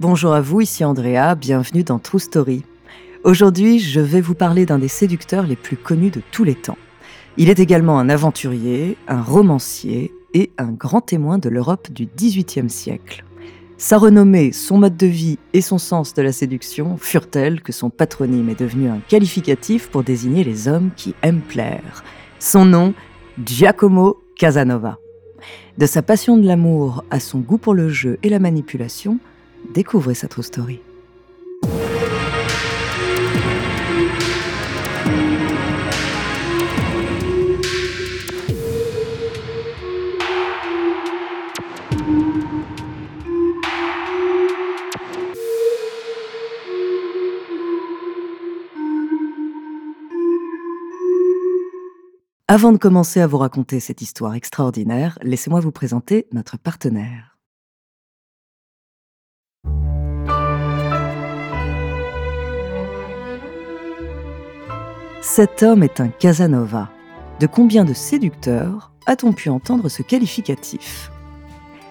Bonjour à vous, ici Andrea, bienvenue dans True Story. Aujourd'hui, je vais vous parler d'un des séducteurs les plus connus de tous les temps. Il est également un aventurier, un romancier et un grand témoin de l'Europe du XVIIIe siècle. Sa renommée, son mode de vie et son sens de la séduction furent tels que son patronyme est devenu un qualificatif pour désigner les hommes qui aiment plaire. Son nom, Giacomo Casanova. De sa passion de l'amour à son goût pour le jeu et la manipulation, découvrez sa true story. Avant de commencer à vous raconter cette histoire extraordinaire, laissez-moi vous présenter notre partenaire. Cet homme est un Casanova. De combien de séducteurs a-t-on pu entendre ce qualificatif?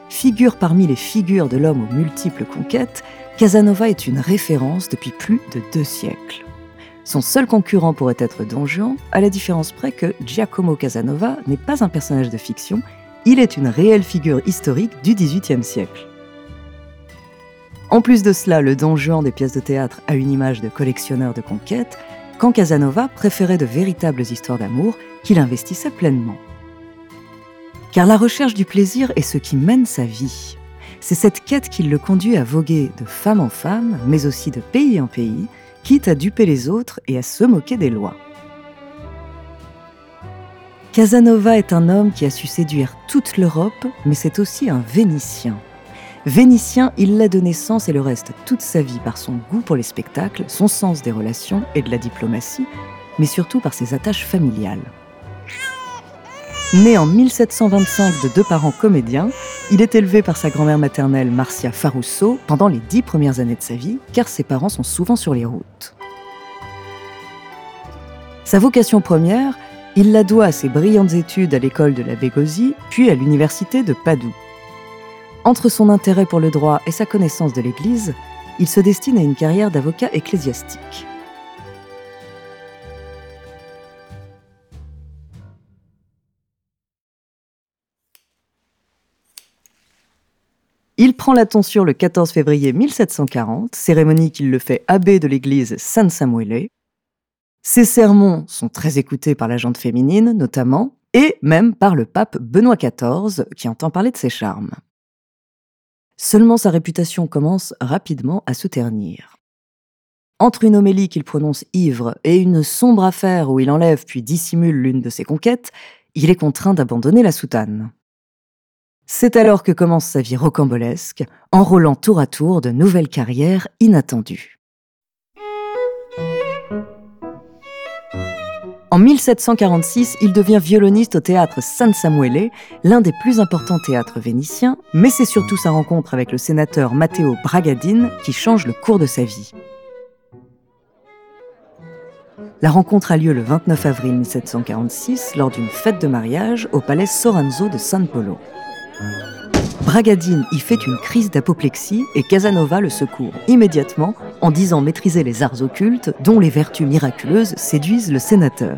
Figure parmi les figures de l'homme aux multiples conquêtes, Casanova est une référence depuis plus de deux siècles. Son seul concurrent pourrait être Don Juan, à la différence près que Giacomo Casanova n'est pas un personnage de fiction, il est une réelle figure historique du XVIIIe siècle. En plus de cela, le Don Juan des pièces de théâtre a une image de collectionneur de conquêtes, quand Casanova préférait de véritables histoires d'amour qu'il investissait pleinement. Car la recherche du plaisir est ce qui mène sa vie. C'est cette quête qui le conduit à voguer de femme en femme, mais aussi de pays en pays, quitte à duper les autres et à se moquer des lois. Casanova est un homme qui a su séduire toute l'Europe, mais c'est aussi un Vénitien. Vénitien, il l'a de naissance et le reste toute sa vie par son goût pour les spectacles, son sens des relations et de la diplomatie, mais surtout par ses attaches familiales. Né en 1725 de deux parents comédiens, il est élevé par sa grand-mère maternelle Marcia Farusso pendant les dix premières années de sa vie, car ses parents sont souvent sur les routes. Sa vocation première, il la doit à ses brillantes études à l'école de la Bégosie, puis à l'université de Padoue. Entre son intérêt pour le droit et sa connaissance de l'Église, il se destine à une carrière d'avocat ecclésiastique. Il prend la tonsure le 14 février 1740, cérémonie qu'il le fait abbé de l'église San Samuele. Ses sermons sont très écoutés par la gente féminine, notamment, et même par le pape Benoît XIV, qui entend parler de ses charmes. Seulement sa réputation commence rapidement à se ternir. Entre une homélie qu'il prononce ivre et une sombre affaire où il enlève puis dissimule l'une de ses conquêtes, il est contraint d'abandonner la soutane. C'est alors que commence sa vie rocambolesque, enrôlant tour à tour de nouvelles carrières inattendues. En 1746, il devient violoniste au théâtre San Samuele, l'un des plus importants théâtres vénitiens, mais c'est surtout sa rencontre avec le sénateur Matteo Bragadin qui change le cours de sa vie. La rencontre a lieu le 29 avril 1746 lors d'une fête de mariage au palais Soranzo de San Polo. Bragadine y fait une crise d'apoplexie et Casanova le secourt immédiatement en disant maîtriser les arts occultes dont les vertus miraculeuses séduisent le sénateur.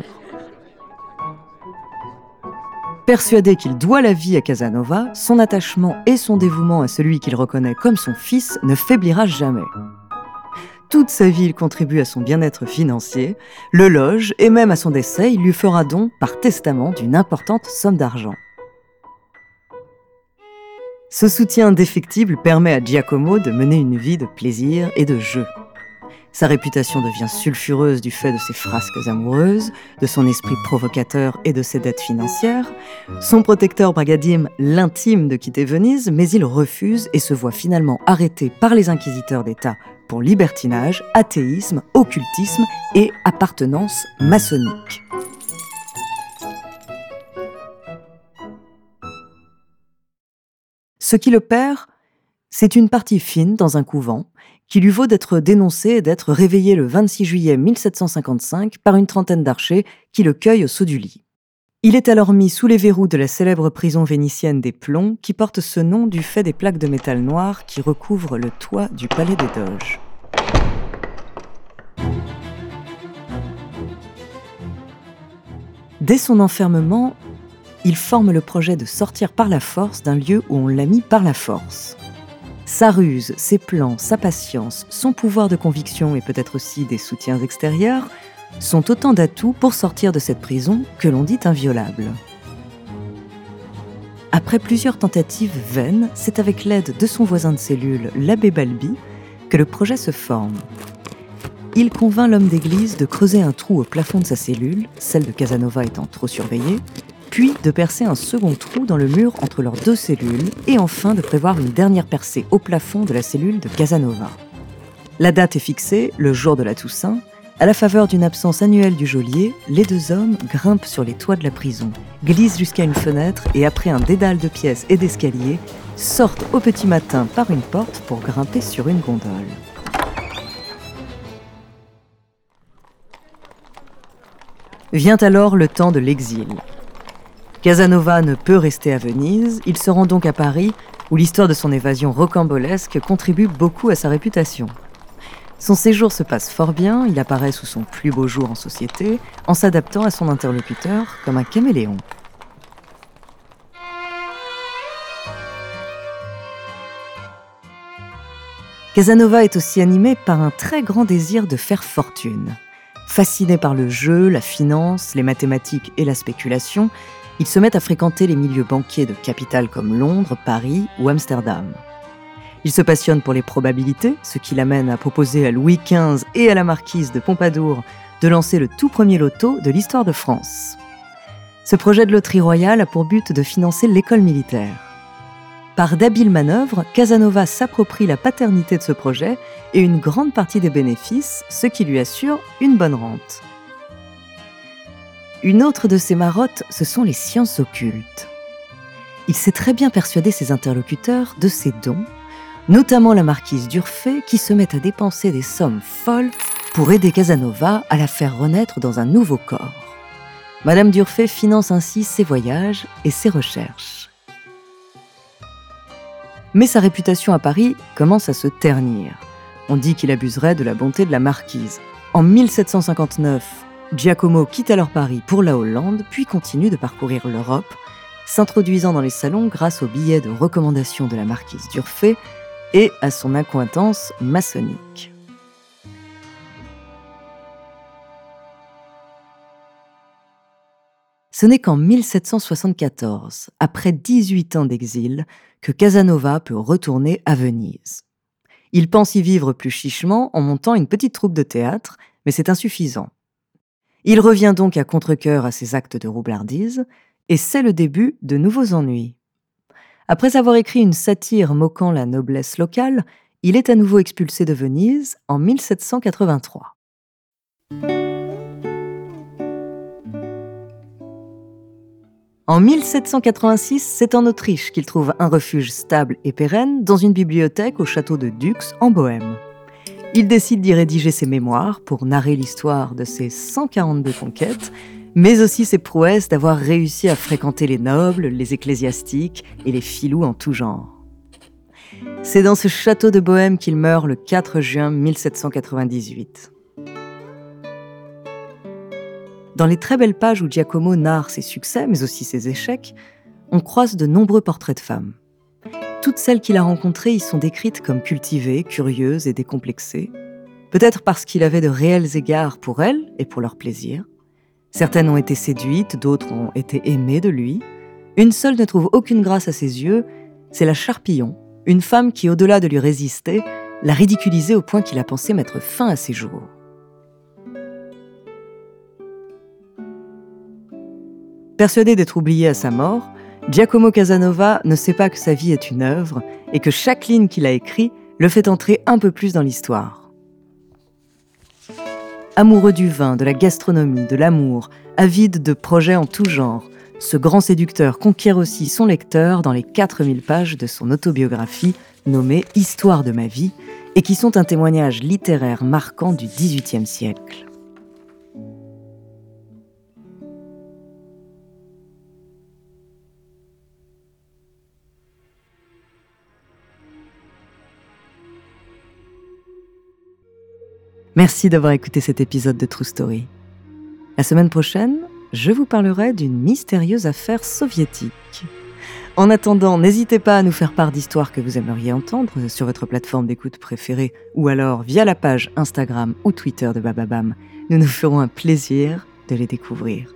Persuadé qu'il doit la vie à Casanova, son attachement et son dévouement à celui qu'il reconnaît comme son fils ne faiblira jamais. Toute sa vie, il contribue à son bien-être financier, le loge et même à son décès, il lui fera don par testament d'une importante somme d'argent. Ce soutien indéfectible permet à Giacomo de mener une vie de plaisir et de jeu. Sa réputation devient sulfureuse du fait de ses frasques amoureuses, de son esprit provocateur et de ses dettes financières. Son protecteur Bragadim l'intime de quitter Venise, mais il refuse et se voit finalement arrêté par les inquisiteurs d'État pour libertinage, athéisme, occultisme et appartenance maçonnique. Ce qui le perd, c'est une partie fine dans un couvent qui lui vaut d'être dénoncé et d'être réveillé le 26 juillet 1755 par une trentaine d'archers qui le cueillent au saut du lit. Il est alors mis sous les verrous de la célèbre prison vénitienne des Plombs qui porte ce nom du fait des plaques de métal noir qui recouvrent le toit du palais des Doges. Dès son enfermement, il forme le projet de sortir par la force d'un lieu où on l'a mis par la force. Sa ruse, ses plans, sa patience, son pouvoir de conviction et peut-être aussi des soutiens extérieurs sont autant d'atouts pour sortir de cette prison que l'on dit inviolable. Après plusieurs tentatives vaines, c'est avec l'aide de son voisin de cellule, l'abbé Balbi, que le projet se forme. Il convainc l'homme d'église de creuser un trou au plafond de sa cellule, celle de Casanova étant trop surveillée, puis de percer un second trou dans le mur entre leurs deux cellules, et enfin de prévoir une dernière percée au plafond de la cellule de Casanova. La date est fixée, le jour de la Toussaint. À la faveur d'une absence annuelle du geôlier, les deux hommes grimpent sur les toits de la prison, glissent jusqu'à une fenêtre et après un dédale de pièces et d'escaliers, sortent au petit matin par une porte pour grimper sur une gondole. Vient alors le temps de l'exil. Casanova ne peut rester à Venise, il se rend donc à Paris, où l'histoire de son évasion rocambolesque contribue beaucoup à sa réputation. Son séjour se passe fort bien, il apparaît sous son plus beau jour en société, en s'adaptant à son interlocuteur comme un caméléon. Casanova est aussi animé par un très grand désir de faire fortune. Fasciné par le jeu, la finance, les mathématiques et la spéculation, il se met à fréquenter les milieux banquiers de capitales comme Londres, Paris ou Amsterdam. Il se passionne pour les probabilités, ce qui l'amène à proposer à Louis XV et à la marquise de Pompadour de lancer le tout premier loto de l'histoire de France. Ce projet de loterie royale a pour but de financer l'école militaire. Par d'habiles manœuvres, Casanova s'approprie la paternité de ce projet et une grande partie des bénéfices, ce qui lui assure une bonne rente. Une autre de ses marottes, ce sont les sciences occultes. Il sait très bien persuader ses interlocuteurs de ses dons, notamment la marquise d'Urfé qui se met à dépenser des sommes folles pour aider Casanova à la faire renaître dans un nouveau corps. Madame d'Urfé finance ainsi ses voyages et ses recherches. Mais sa réputation à Paris commence à se ternir. On dit qu'il abuserait de la bonté de la marquise. En 1759, Giacomo quitte alors Paris pour la Hollande, puis continue de parcourir l'Europe, s'introduisant dans les salons grâce au billet de recommandation de la marquise d'Urfé et à son accointance maçonnique. Ce n'est qu'en 1774, après 18 ans d'exil, que Casanova peut retourner à Venise. Il pense y vivre plus chichement en montant une petite troupe de théâtre, mais c'est insuffisant. Il revient donc à contre à ses actes de roublardise, et c'est le début de nouveaux ennuis. Après avoir écrit une satire moquant la noblesse locale, il est à nouveau expulsé de Venise en 1783. En 1786, c'est en Autriche qu'il trouve un refuge stable et pérenne dans une bibliothèque au château de Dux en Bohême. Il décide d'y rédiger ses mémoires pour narrer l'histoire de ses 142 conquêtes, mais aussi ses prouesses d'avoir réussi à fréquenter les nobles, les ecclésiastiques et les filous en tout genre. C'est dans ce château de Bohême qu'il meurt le 4 juin 1798. Dans les très belles pages où Giacomo narre ses succès, mais aussi ses échecs, on croise de nombreux portraits de femmes. Toutes celles qu'il a rencontrées y sont décrites comme cultivées, curieuses et décomplexées, peut-être parce qu'il avait de réels égards pour elles et pour leur plaisir. Certaines ont été séduites, d'autres ont été aimées de lui. Une seule ne trouve aucune grâce à ses yeux, c'est la Charpillon, une femme qui, au-delà de lui résister, l'a ridiculisé au point qu'il a pensé mettre fin à ses jours. Persuadé d'être oublié à sa mort, Giacomo Casanova ne sait pas que sa vie est une œuvre et que chaque ligne qu'il a écrite le fait entrer un peu plus dans l'histoire. Amoureux du vin, de la gastronomie, de l'amour, avide de projets en tout genre, ce grand séducteur conquiert aussi son lecteur dans les 4000 pages de son autobiographie nommée Histoire de ma vie et qui sont un témoignage littéraire marquant du XVIIIe siècle. Merci d'avoir écouté cet épisode de True Story. La semaine prochaine, je vous parlerai d'une mystérieuse affaire soviétique. En attendant, n'hésitez pas à nous faire part d'histoires que vous aimeriez entendre sur votre plateforme d'écoute préférée ou alors via la page Instagram ou Twitter de Bababam. Nous nous ferons un plaisir de les découvrir.